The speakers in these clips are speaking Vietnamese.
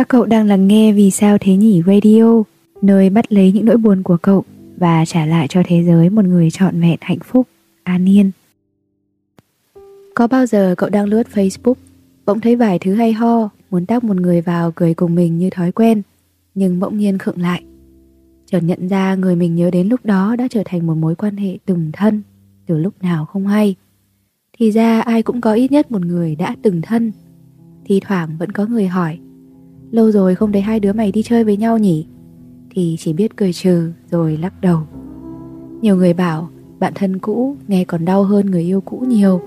Các cậu đang lắng nghe Vì sao thế nhỉ radio, nơi bắt lấy những nỗi buồn của cậu và trả lại cho thế giới một người trọn vẹn hạnh phúc, an yên. Có bao giờ cậu đang lướt Facebook, bỗng thấy vài thứ hay ho, muốn tác một người vào cười cùng mình như thói quen, nhưng bỗng nhiên khựng lại. Chợt nhận ra người mình nhớ đến lúc đó đã trở thành một mối quan hệ từng thân, từ lúc nào không hay. Thì ra ai cũng có ít nhất một người đã từng thân. Thì thoảng vẫn có người hỏi, lâu rồi không thấy hai đứa mày đi chơi với nhau nhỉ? Thì chỉ biết cười trừ rồi lắc đầu. Nhiều người bảo bạn thân cũ nghe còn đau hơn người yêu cũ nhiều.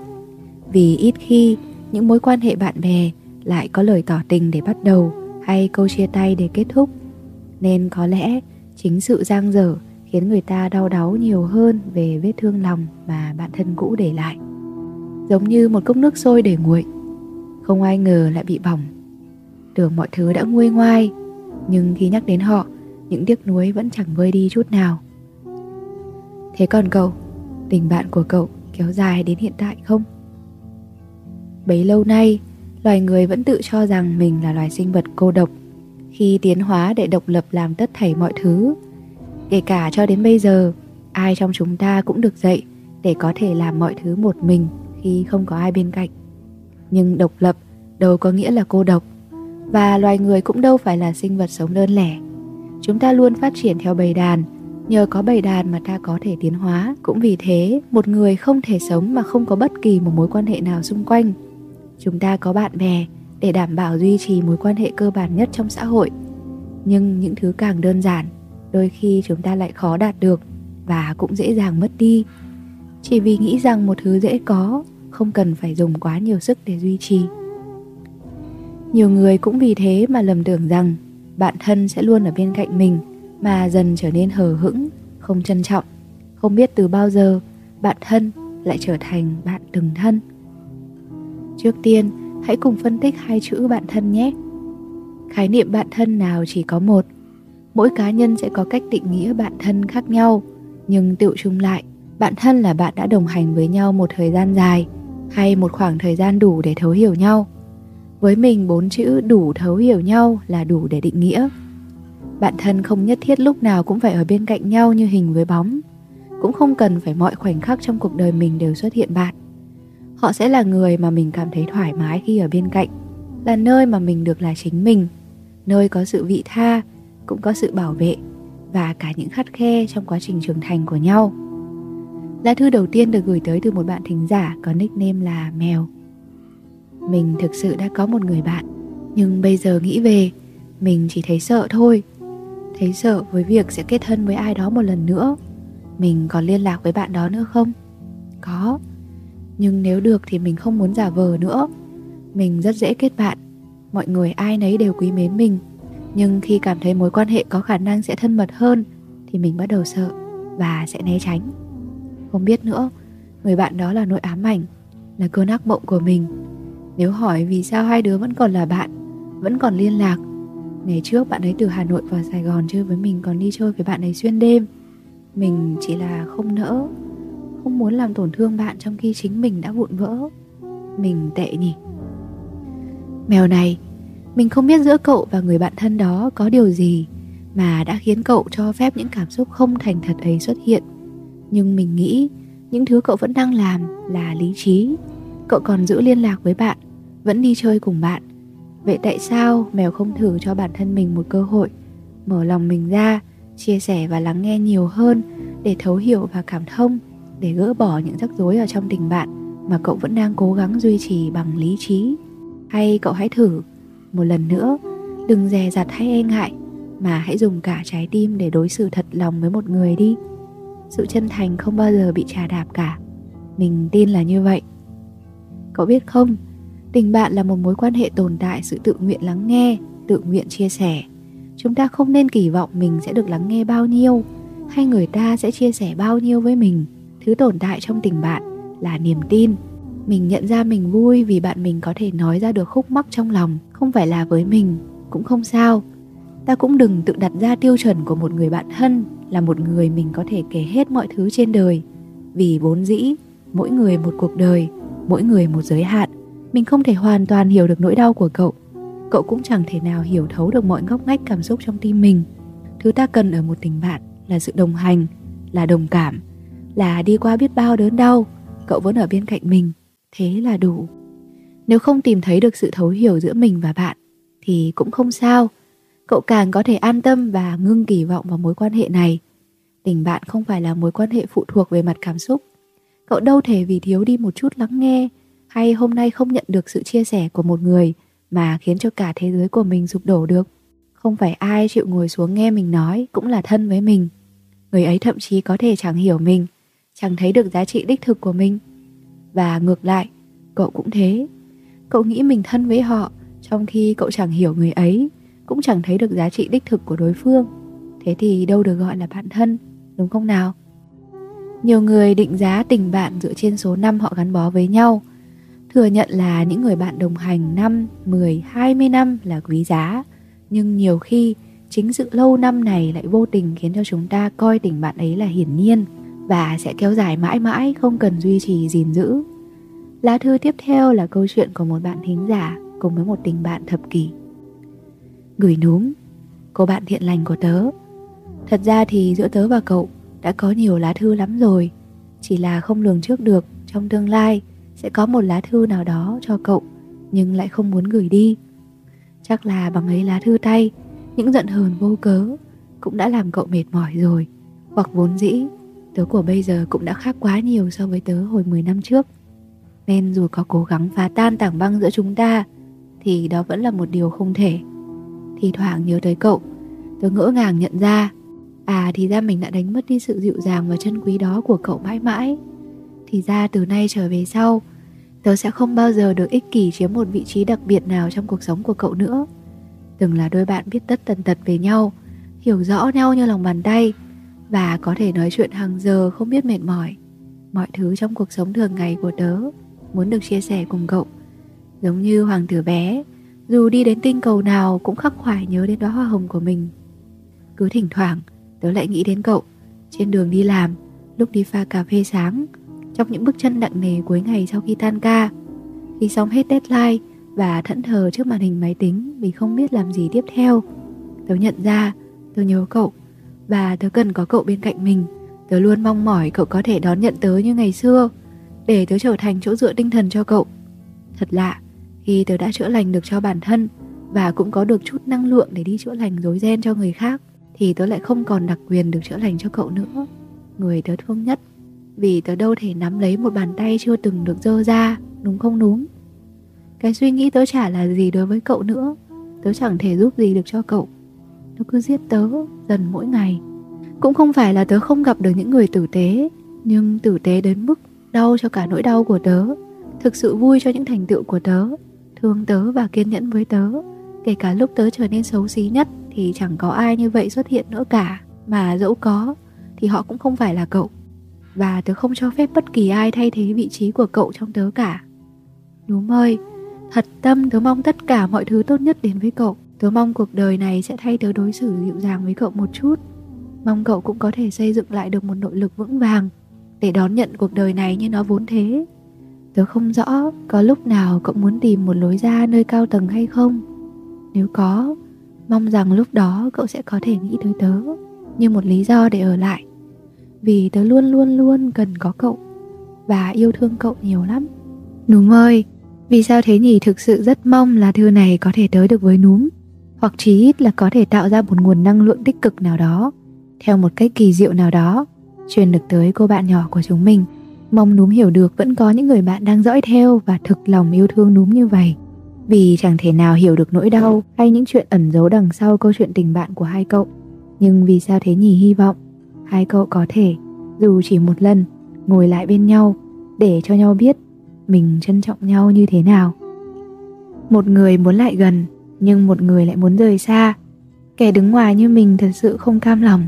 Vì ít khi những mối quan hệ bạn bè lại có lời tỏ tình để bắt đầu hay câu chia tay để kết thúc. Nên có lẽ chính sự giang dở khiến người ta đau đáu nhiều hơn về vết thương lòng mà bạn thân cũ để lại. Giống như một cốc nước sôi để nguội. Không ai ngờ lại bị bỏng tưởng mọi thứ đã nguôi ngoai nhưng khi nhắc đến họ những tiếc nuối vẫn chẳng vơi đi chút nào thế còn cậu tình bạn của cậu kéo dài đến hiện tại không Bấy lâu nay, loài người vẫn tự cho rằng mình là loài sinh vật cô độc khi tiến hóa để độc lập làm tất thảy mọi thứ. Kể cả cho đến bây giờ, ai trong chúng ta cũng được dạy để có thể làm mọi thứ một mình khi không có ai bên cạnh. Nhưng độc lập đâu có nghĩa là cô độc và loài người cũng đâu phải là sinh vật sống đơn lẻ. Chúng ta luôn phát triển theo bầy đàn, nhờ có bầy đàn mà ta có thể tiến hóa. Cũng vì thế, một người không thể sống mà không có bất kỳ một mối quan hệ nào xung quanh. Chúng ta có bạn bè để đảm bảo duy trì mối quan hệ cơ bản nhất trong xã hội. Nhưng những thứ càng đơn giản đôi khi chúng ta lại khó đạt được và cũng dễ dàng mất đi. Chỉ vì nghĩ rằng một thứ dễ có không cần phải dùng quá nhiều sức để duy trì nhiều người cũng vì thế mà lầm tưởng rằng bạn thân sẽ luôn ở bên cạnh mình mà dần trở nên hờ hững không trân trọng không biết từ bao giờ bạn thân lại trở thành bạn từng thân Trước tiên, hãy cùng phân tích hai chữ bạn thân nhé. Khái niệm bạn thân nào chỉ có một. Mỗi cá nhân sẽ có cách định nghĩa bạn thân khác nhau, nhưng tựu chung lại, bạn thân là bạn đã đồng hành với nhau một thời gian dài hay một khoảng thời gian đủ để thấu hiểu nhau. Với mình bốn chữ đủ thấu hiểu nhau là đủ để định nghĩa. Bạn thân không nhất thiết lúc nào cũng phải ở bên cạnh nhau như hình với bóng, cũng không cần phải mọi khoảnh khắc trong cuộc đời mình đều xuất hiện bạn. Họ sẽ là người mà mình cảm thấy thoải mái khi ở bên cạnh là nơi mà mình được là chính mình nơi có sự vị tha cũng có sự bảo vệ và cả những khắt khe trong quá trình trưởng thành của nhau. Lá thư đầu tiên được gửi tới từ một bạn thính giả có nickname là mèo mình thực sự đã có một người bạn. Nhưng bây giờ nghĩ về, mình chỉ thấy sợ thôi. Thấy sợ với việc sẽ kết thân với ai đó một lần nữa. Mình còn liên lạc với bạn đó nữa không? Có. Nhưng nếu được thì mình không muốn giả vờ nữa. Mình rất dễ kết bạn. Mọi người ai nấy đều quý mến mình. Nhưng khi cảm thấy mối quan hệ có khả năng sẽ thân mật hơn, thì mình bắt đầu sợ và sẽ né tránh. Không biết nữa, người bạn đó là nỗi ám ảnh, là cơn ác mộng của mình nếu hỏi vì sao hai đứa vẫn còn là bạn, vẫn còn liên lạc, ngày trước bạn ấy từ hà nội vào sài gòn chơi với mình còn đi chơi với bạn ấy xuyên đêm, mình chỉ là không nỡ, không muốn làm tổn thương bạn trong khi chính mình đã vụn vỡ. Mình tệ nhỉ. Mèo này, mình không biết giữa cậu và người bạn thân đó có điều gì mà đã khiến cậu cho phép những cảm xúc không thành thật ấy xuất hiện. Nhưng mình nghĩ những thứ cậu vẫn đang làm là lý trí cậu còn giữ liên lạc với bạn, vẫn đi chơi cùng bạn. Vậy tại sao mèo không thử cho bản thân mình một cơ hội, mở lòng mình ra, chia sẻ và lắng nghe nhiều hơn để thấu hiểu và cảm thông, để gỡ bỏ những rắc rối ở trong tình bạn mà cậu vẫn đang cố gắng duy trì bằng lý trí? Hay cậu hãy thử một lần nữa, đừng dè dặt hay e ngại, mà hãy dùng cả trái tim để đối xử thật lòng với một người đi. Sự chân thành không bao giờ bị trà đạp cả. Mình tin là như vậy cậu biết không? Tình bạn là một mối quan hệ tồn tại sự tự nguyện lắng nghe, tự nguyện chia sẻ. Chúng ta không nên kỳ vọng mình sẽ được lắng nghe bao nhiêu, hay người ta sẽ chia sẻ bao nhiêu với mình. Thứ tồn tại trong tình bạn là niềm tin. Mình nhận ra mình vui vì bạn mình có thể nói ra được khúc mắc trong lòng, không phải là với mình, cũng không sao. Ta cũng đừng tự đặt ra tiêu chuẩn của một người bạn thân là một người mình có thể kể hết mọi thứ trên đời. Vì vốn dĩ, mỗi người một cuộc đời mỗi người một giới hạn mình không thể hoàn toàn hiểu được nỗi đau của cậu cậu cũng chẳng thể nào hiểu thấu được mọi ngóc ngách cảm xúc trong tim mình. Thứ ta cần ở một tình bạn là sự đồng hành, là đồng cảm, là đi qua biết bao đớn đau, cậu vẫn ở bên cạnh mình, thế là đủ. Nếu không tìm thấy được sự thấu hiểu giữa mình và bạn thì cũng không sao. Cậu càng có thể an tâm và ngưng kỳ vọng vào mối quan hệ này. Tình bạn không phải là mối quan hệ phụ thuộc về mặt cảm xúc. Cậu đâu thể vì thiếu đi một chút lắng nghe hay hôm nay không nhận được sự chia sẻ của một người mà khiến cho cả thế giới của mình sụp đổ được. Không phải ai chịu ngồi xuống nghe mình nói cũng là thân với mình. Người ấy thậm chí có thể chẳng hiểu mình, chẳng thấy được giá trị đích thực của mình. Và ngược lại, cậu cũng thế. Cậu nghĩ mình thân với họ trong khi cậu chẳng hiểu người ấy, cũng chẳng thấy được giá trị đích thực của đối phương. Thế thì đâu được gọi là bạn thân, đúng không nào? Nhiều người định giá tình bạn dựa trên số năm họ gắn bó với nhau – Thừa nhận là những người bạn đồng hành 5, 10, 20 năm là quý giá. Nhưng nhiều khi chính sự lâu năm này lại vô tình khiến cho chúng ta coi tình bạn ấy là hiển nhiên Và sẽ kéo dài mãi mãi không cần duy trì gìn giữ. Lá thư tiếp theo là câu chuyện của một bạn thính giả cùng với một tình bạn thập kỷ. Gửi núm Cô bạn thiện lành của tớ. Thật ra thì giữa tớ và cậu đã có nhiều lá thư lắm rồi Chỉ là không lường trước được trong tương lai sẽ có một lá thư nào đó cho cậu nhưng lại không muốn gửi đi. Chắc là bằng ấy lá thư tay, những giận hờn vô cớ cũng đã làm cậu mệt mỏi rồi. Hoặc vốn dĩ, tớ của bây giờ cũng đã khác quá nhiều so với tớ hồi 10 năm trước. Nên dù có cố gắng phá tan tảng băng giữa chúng ta, thì đó vẫn là một điều không thể. Thì thoảng nhớ tới cậu, tớ ngỡ ngàng nhận ra, à thì ra mình đã đánh mất đi sự dịu dàng và chân quý đó của cậu mãi mãi. Thì ra từ nay trở về sau, Tớ sẽ không bao giờ được ích kỷ chiếm một vị trí đặc biệt nào trong cuộc sống của cậu nữa. Từng là đôi bạn biết tất tần tật về nhau Hiểu rõ nhau như lòng bàn tay Và có thể nói chuyện hàng giờ không biết mệt mỏi. Mọi thứ trong cuộc sống thường ngày của tớ Muốn được chia sẻ cùng cậu. Giống như hoàng tử bé Dù đi đến tinh cầu nào cũng khắc khoải nhớ đến đóa hoa hồng của mình. Cứ thỉnh thoảng tớ lại nghĩ đến cậu Trên đường đi làm Lúc đi pha cà phê sáng trong những bước chân nặng nề cuối ngày sau khi tan ca. Khi xong hết deadline và thẫn thờ trước màn hình máy tính vì không biết làm gì tiếp theo, tớ nhận ra tớ nhớ cậu và tớ cần có cậu bên cạnh mình. Tớ luôn mong mỏi cậu có thể đón nhận tớ như ngày xưa để tớ trở thành chỗ dựa tinh thần cho cậu. Thật lạ, khi tớ đã chữa lành được cho bản thân và cũng có được chút năng lượng để đi chữa lành rối ren cho người khác thì tớ lại không còn đặc quyền được chữa lành cho cậu nữa. Người tớ thương nhất. Vì tớ đâu thể nắm lấy một bàn tay chưa từng được dơ ra, Đúng không đúng Cái suy nghĩ tớ chả là gì đối với cậu nữa. Tớ chẳng thể giúp gì được cho cậu. Nó cứ giết tớ, dần mỗi ngày. Cũng không phải là tớ không gặp được những người tử tế, Nhưng tử tế đến mức đau cho cả nỗi đau của tớ, Thực sự vui cho những thành tựu của tớ, Thương tớ và kiên nhẫn với tớ, Kể cả lúc tớ trở nên xấu xí nhất. Thì chẳng có ai như vậy xuất hiện nữa cả, Mà dẫu có, Thì họ cũng không phải là cậu. Và tớ không cho phép bất kỳ ai thay thế vị trí của cậu trong tớ cả. Núm ơi, Thật tâm tớ mong tất cả mọi thứ tốt nhất đến với cậu. Tớ mong cuộc đời này sẽ thay tớ đối xử dịu dàng với cậu một chút. Mong cậu cũng có thể xây dựng lại được một nội lực vững vàng Để đón nhận cuộc đời này như nó vốn thế. Tớ không rõ có lúc nào cậu muốn tìm một lối ra nơi cao tầng hay không. Nếu có Mong rằng lúc đó cậu sẽ có thể nghĩ tới tớ Như một lý do để ở lại vì tớ luôn luôn luôn cần có cậu và yêu thương cậu nhiều lắm. Núm ơi, vì sao thế nhỉ thực sự rất mong là thư này có thể tới được với núm hoặc chí ít là có thể tạo ra một nguồn năng lượng tích cực nào đó theo một cách kỳ diệu nào đó truyền được tới cô bạn nhỏ của chúng mình. Mong núm hiểu được vẫn có những người bạn đang dõi theo và thực lòng yêu thương núm như vậy. Vì chẳng thể nào hiểu được nỗi đau hay những chuyện ẩn giấu đằng sau câu chuyện tình bạn của hai cậu. Nhưng vì sao thế nhỉ hy vọng? Hai cậu có thể, dù chỉ một lần, ngồi lại bên nhau, để cho nhau biết mình trân trọng nhau như thế nào. Một người muốn lại gần, nhưng một người lại muốn rời xa. Kẻ đứng ngoài như mình thật sự không cam lòng.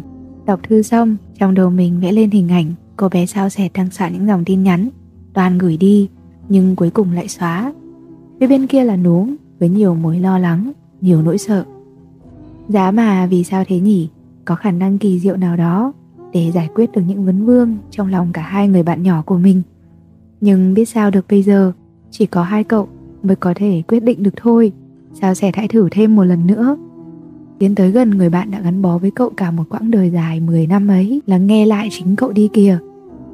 Đọc thư xong, trong đầu mình vẽ lên hình ảnh cô bé sao sẻ đang xả những dòng tin nhắn. Toàn gửi đi, nhưng cuối cùng lại xóa phía bên kia là núm với nhiều mối lo lắng nhiều nỗi sợ giá mà vì sao thế nhỉ có khả năng kỳ diệu nào đó để giải quyết được những vấn vương trong lòng cả hai người bạn nhỏ của mình. Nhưng biết sao được bây giờ, chỉ có hai cậu mới có thể quyết định được thôi. Sao sẻ hãy thử thêm một lần nữa Tiến tới gần người bạn đã gắn bó với cậu cả một quãng đời dài 10 năm ấy là nghe lại chính cậu đi kìa.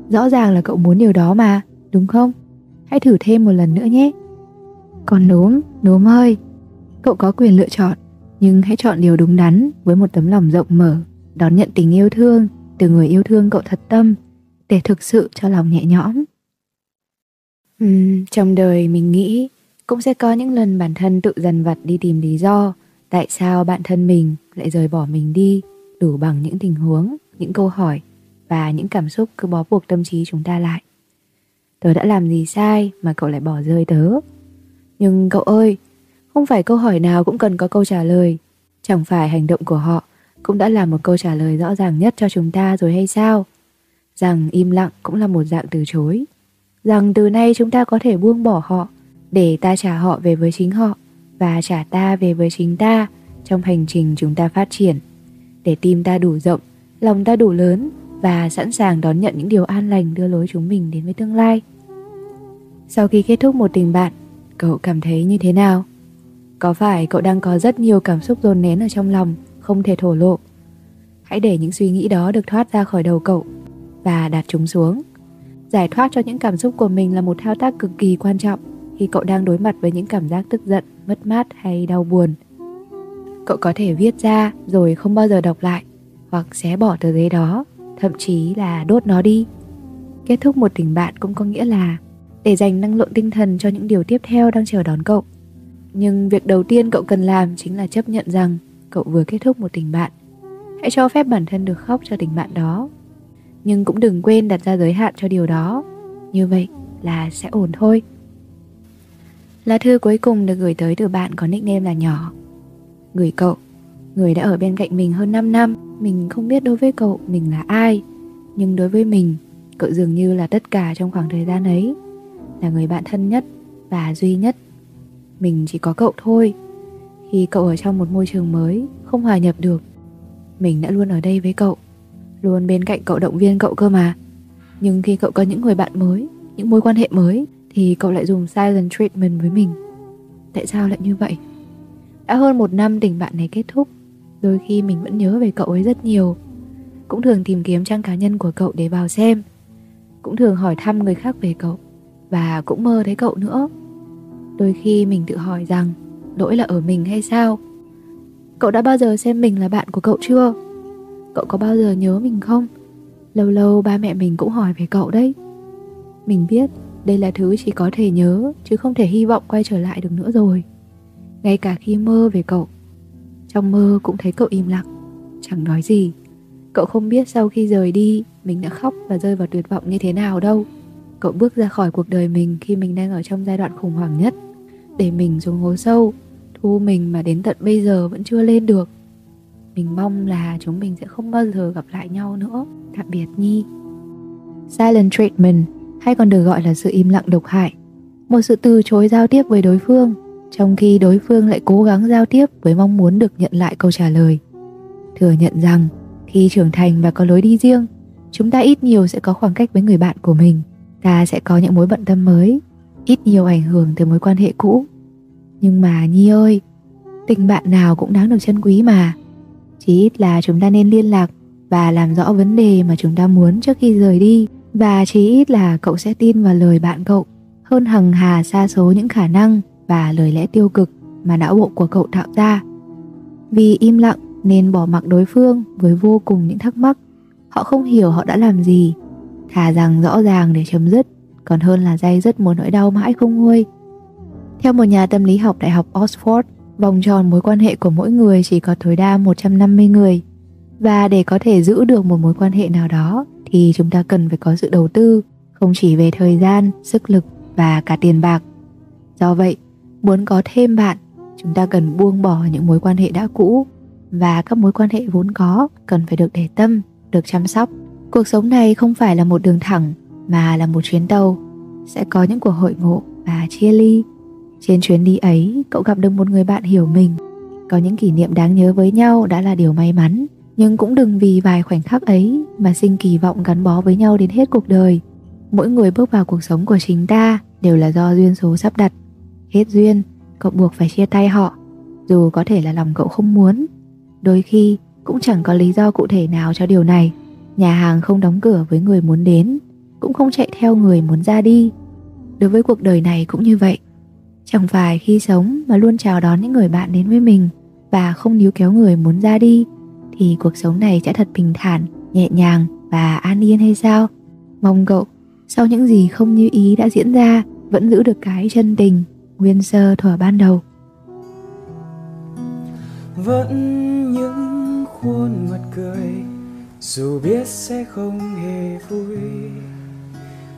Rõ ràng là cậu muốn điều đó mà, đúng không? Hãy thử thêm một lần nữa nhé. Còn núm, núm ơi, cậu có quyền lựa chọn, nhưng hãy chọn điều đúng đắn với một tấm lòng rộng mở, đón nhận tình yêu thương từ người yêu thương cậu thật tâm để thực sự cho lòng nhẹ nhõm. Uhm, trong đời mình nghĩ cũng sẽ có những lần bản thân tự dần vặt đi tìm lý do tại sao bạn thân mình lại rời bỏ mình đi đủ bằng những tình huống, những câu hỏi và những cảm xúc cứ bó buộc tâm trí chúng ta lại. Tớ đã làm gì sai mà cậu lại bỏ rơi tớ? Nhưng cậu ơi, không phải câu hỏi nào cũng cần có câu trả lời. Chẳng phải hành động của họ cũng đã là một câu trả lời rõ ràng nhất cho chúng ta rồi hay sao? Rằng im lặng cũng là một dạng từ chối. Rằng từ nay chúng ta có thể buông bỏ họ để ta trả họ về với chính họ và trả ta về với chính ta trong hành trình chúng ta phát triển. Để tim ta đủ rộng, lòng ta đủ lớn và sẵn sàng đón nhận những điều an lành đưa lối chúng mình đến với tương lai. Sau khi kết thúc một tình bạn, cậu cảm thấy như thế nào? Có phải cậu đang có rất nhiều cảm xúc dồn nén ở trong lòng, không thể thổ lộ? Hãy để những suy nghĩ đó được thoát ra khỏi đầu cậu và đặt chúng xuống. Giải thoát cho những cảm xúc của mình là một thao tác cực kỳ quan trọng khi cậu đang đối mặt với những cảm giác tức giận, mất mát hay đau buồn. Cậu có thể viết ra rồi không bao giờ đọc lại hoặc xé bỏ tờ giấy đó, thậm chí là đốt nó đi. Kết thúc một tình bạn cũng có nghĩa là để dành năng lượng tinh thần cho những điều tiếp theo đang chờ đón cậu. Nhưng việc đầu tiên cậu cần làm chính là chấp nhận rằng cậu vừa kết thúc một tình bạn. Hãy cho phép bản thân được khóc cho tình bạn đó. Nhưng cũng đừng quên đặt ra giới hạn cho điều đó. Như vậy là sẽ ổn thôi. Lá thư cuối cùng được gửi tới từ bạn có nickname là nhỏ. Gửi cậu, người đã ở bên cạnh mình hơn 5 năm, mình không biết đối với cậu mình là ai, nhưng đối với mình, cậu dường như là tất cả trong khoảng thời gian ấy, là người bạn thân nhất và duy nhất. Mình chỉ có cậu thôi. Khi cậu ở trong một môi trường mới, không hòa nhập được, mình đã luôn ở đây với cậu, luôn bên cạnh cậu động viên cậu cơ mà. Nhưng khi cậu có những người bạn mới, những mối quan hệ mới thì cậu lại dùng silent treatment với mình. Tại sao lại như vậy? Đã hơn một năm tình bạn này kết thúc, đôi khi mình vẫn nhớ về cậu ấy rất nhiều. Cũng thường tìm kiếm trang cá nhân của cậu để vào xem. Cũng thường hỏi thăm người khác về cậu và cũng mơ thấy cậu nữa. Đôi khi mình tự hỏi rằng lỗi là ở mình hay sao? Cậu đã bao giờ xem mình là bạn của cậu chưa? Cậu có bao giờ nhớ mình không? Lâu lâu ba mẹ mình cũng hỏi về cậu đấy. Mình biết đây là thứ chỉ có thể nhớ chứ không thể hy vọng quay trở lại được nữa rồi. Ngay cả khi mơ về cậu, trong mơ cũng thấy cậu im lặng, chẳng nói gì. Cậu không biết sau khi rời đi, mình đã khóc và rơi vào tuyệt vọng như thế nào đâu. Cậu bước ra khỏi cuộc đời mình khi mình đang ở trong giai đoạn khủng hoảng nhất, để mình xuống hố sâu, thu mình mà đến tận bây giờ vẫn chưa lên được. Mình mong là chúng mình sẽ không bao giờ gặp lại nhau nữa. Tạm biệt Nhi. Silent treatment hay còn được gọi là sự im lặng độc hại một sự từ chối giao tiếp với đối phương trong khi đối phương lại cố gắng giao tiếp với mong muốn được nhận lại câu trả lời thừa nhận rằng khi trưởng thành và có lối đi riêng chúng ta ít nhiều sẽ có khoảng cách với người bạn của mình ta sẽ có những mối bận tâm mới, ít nhiều ảnh hưởng tới mối quan hệ cũ nhưng mà nhi ơi, tình bạn nào cũng đáng được trân quý mà chỉ ít là chúng ta nên liên lạc và làm rõ vấn đề mà chúng ta muốn trước khi rời đi và chỉ ít là cậu sẽ tin vào lời bạn cậu, hơn hằng hà xa số những khả năng và lời lẽ tiêu cực mà não bộ của cậu tạo ra. Vì im lặng nên bỏ mặc đối phương với vô cùng những thắc mắc. Họ không hiểu họ đã làm gì. Thà rằng rõ ràng để chấm dứt, còn hơn là dây dứt một nỗi đau mãi không nguôi. Theo một nhà tâm lý học Đại học Oxford, vòng tròn mối quan hệ của mỗi người chỉ có tối đa 150 người. Và để có thể giữ được một mối quan hệ nào đó thì chúng ta cần phải có sự đầu tư không chỉ về thời gian, sức lực và cả tiền bạc. Do vậy, muốn có thêm bạn, chúng ta cần buông bỏ những mối quan hệ đã cũ và các mối quan hệ vốn có cần phải được để tâm, được chăm sóc. Cuộc sống này không phải là một đường thẳng mà là một chuyến tàu. Sẽ có những cuộc hội ngộ và chia ly. Trên chuyến đi ấy, cậu gặp được một người bạn hiểu mình. Có những kỷ niệm đáng nhớ với nhau đã là điều may mắn nhưng cũng đừng vì vài khoảnh khắc ấy mà sinh kỳ vọng gắn bó với nhau đến hết cuộc đời mỗi người bước vào cuộc sống của chính ta đều là do duyên số sắp đặt hết duyên cậu buộc phải chia tay họ dù có thể là lòng cậu không muốn đôi khi cũng chẳng có lý do cụ thể nào cho điều này nhà hàng không đóng cửa với người muốn đến, cũng không chạy theo người muốn ra đi. Đối với cuộc đời này cũng như vậy. Chẳng phải khi sống mà luôn chào đón những người bạn đến với mình và không níu kéo người muốn ra đi, thì cuộc sống này sẽ thật bình thản, nhẹ nhàng và an yên hay sao? Mong cậu, sau những gì không như ý đã diễn ra, vẫn giữ được cái chân tình, nguyên sơ thuở ban đầu. Vẫn những khuôn mặt cười dù biết sẽ không hề vui,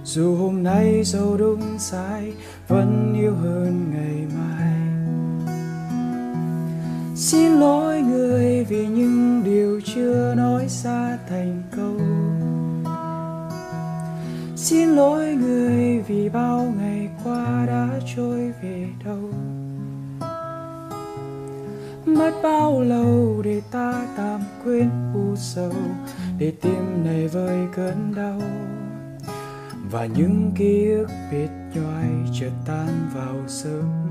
dù hôm nay dẫu đúng sai, vẫn yêu hơn ngày mai. Xin lỗi người vì những điều chưa nói ra thành câu. Xin lỗi người vì bao ngày qua đã trôi về đâu. Mất bao lâu để ta tạm quên u sầu? để tim này vơi cơn đau. Và những ký ức biệt nhoai chợt tan vào sớm.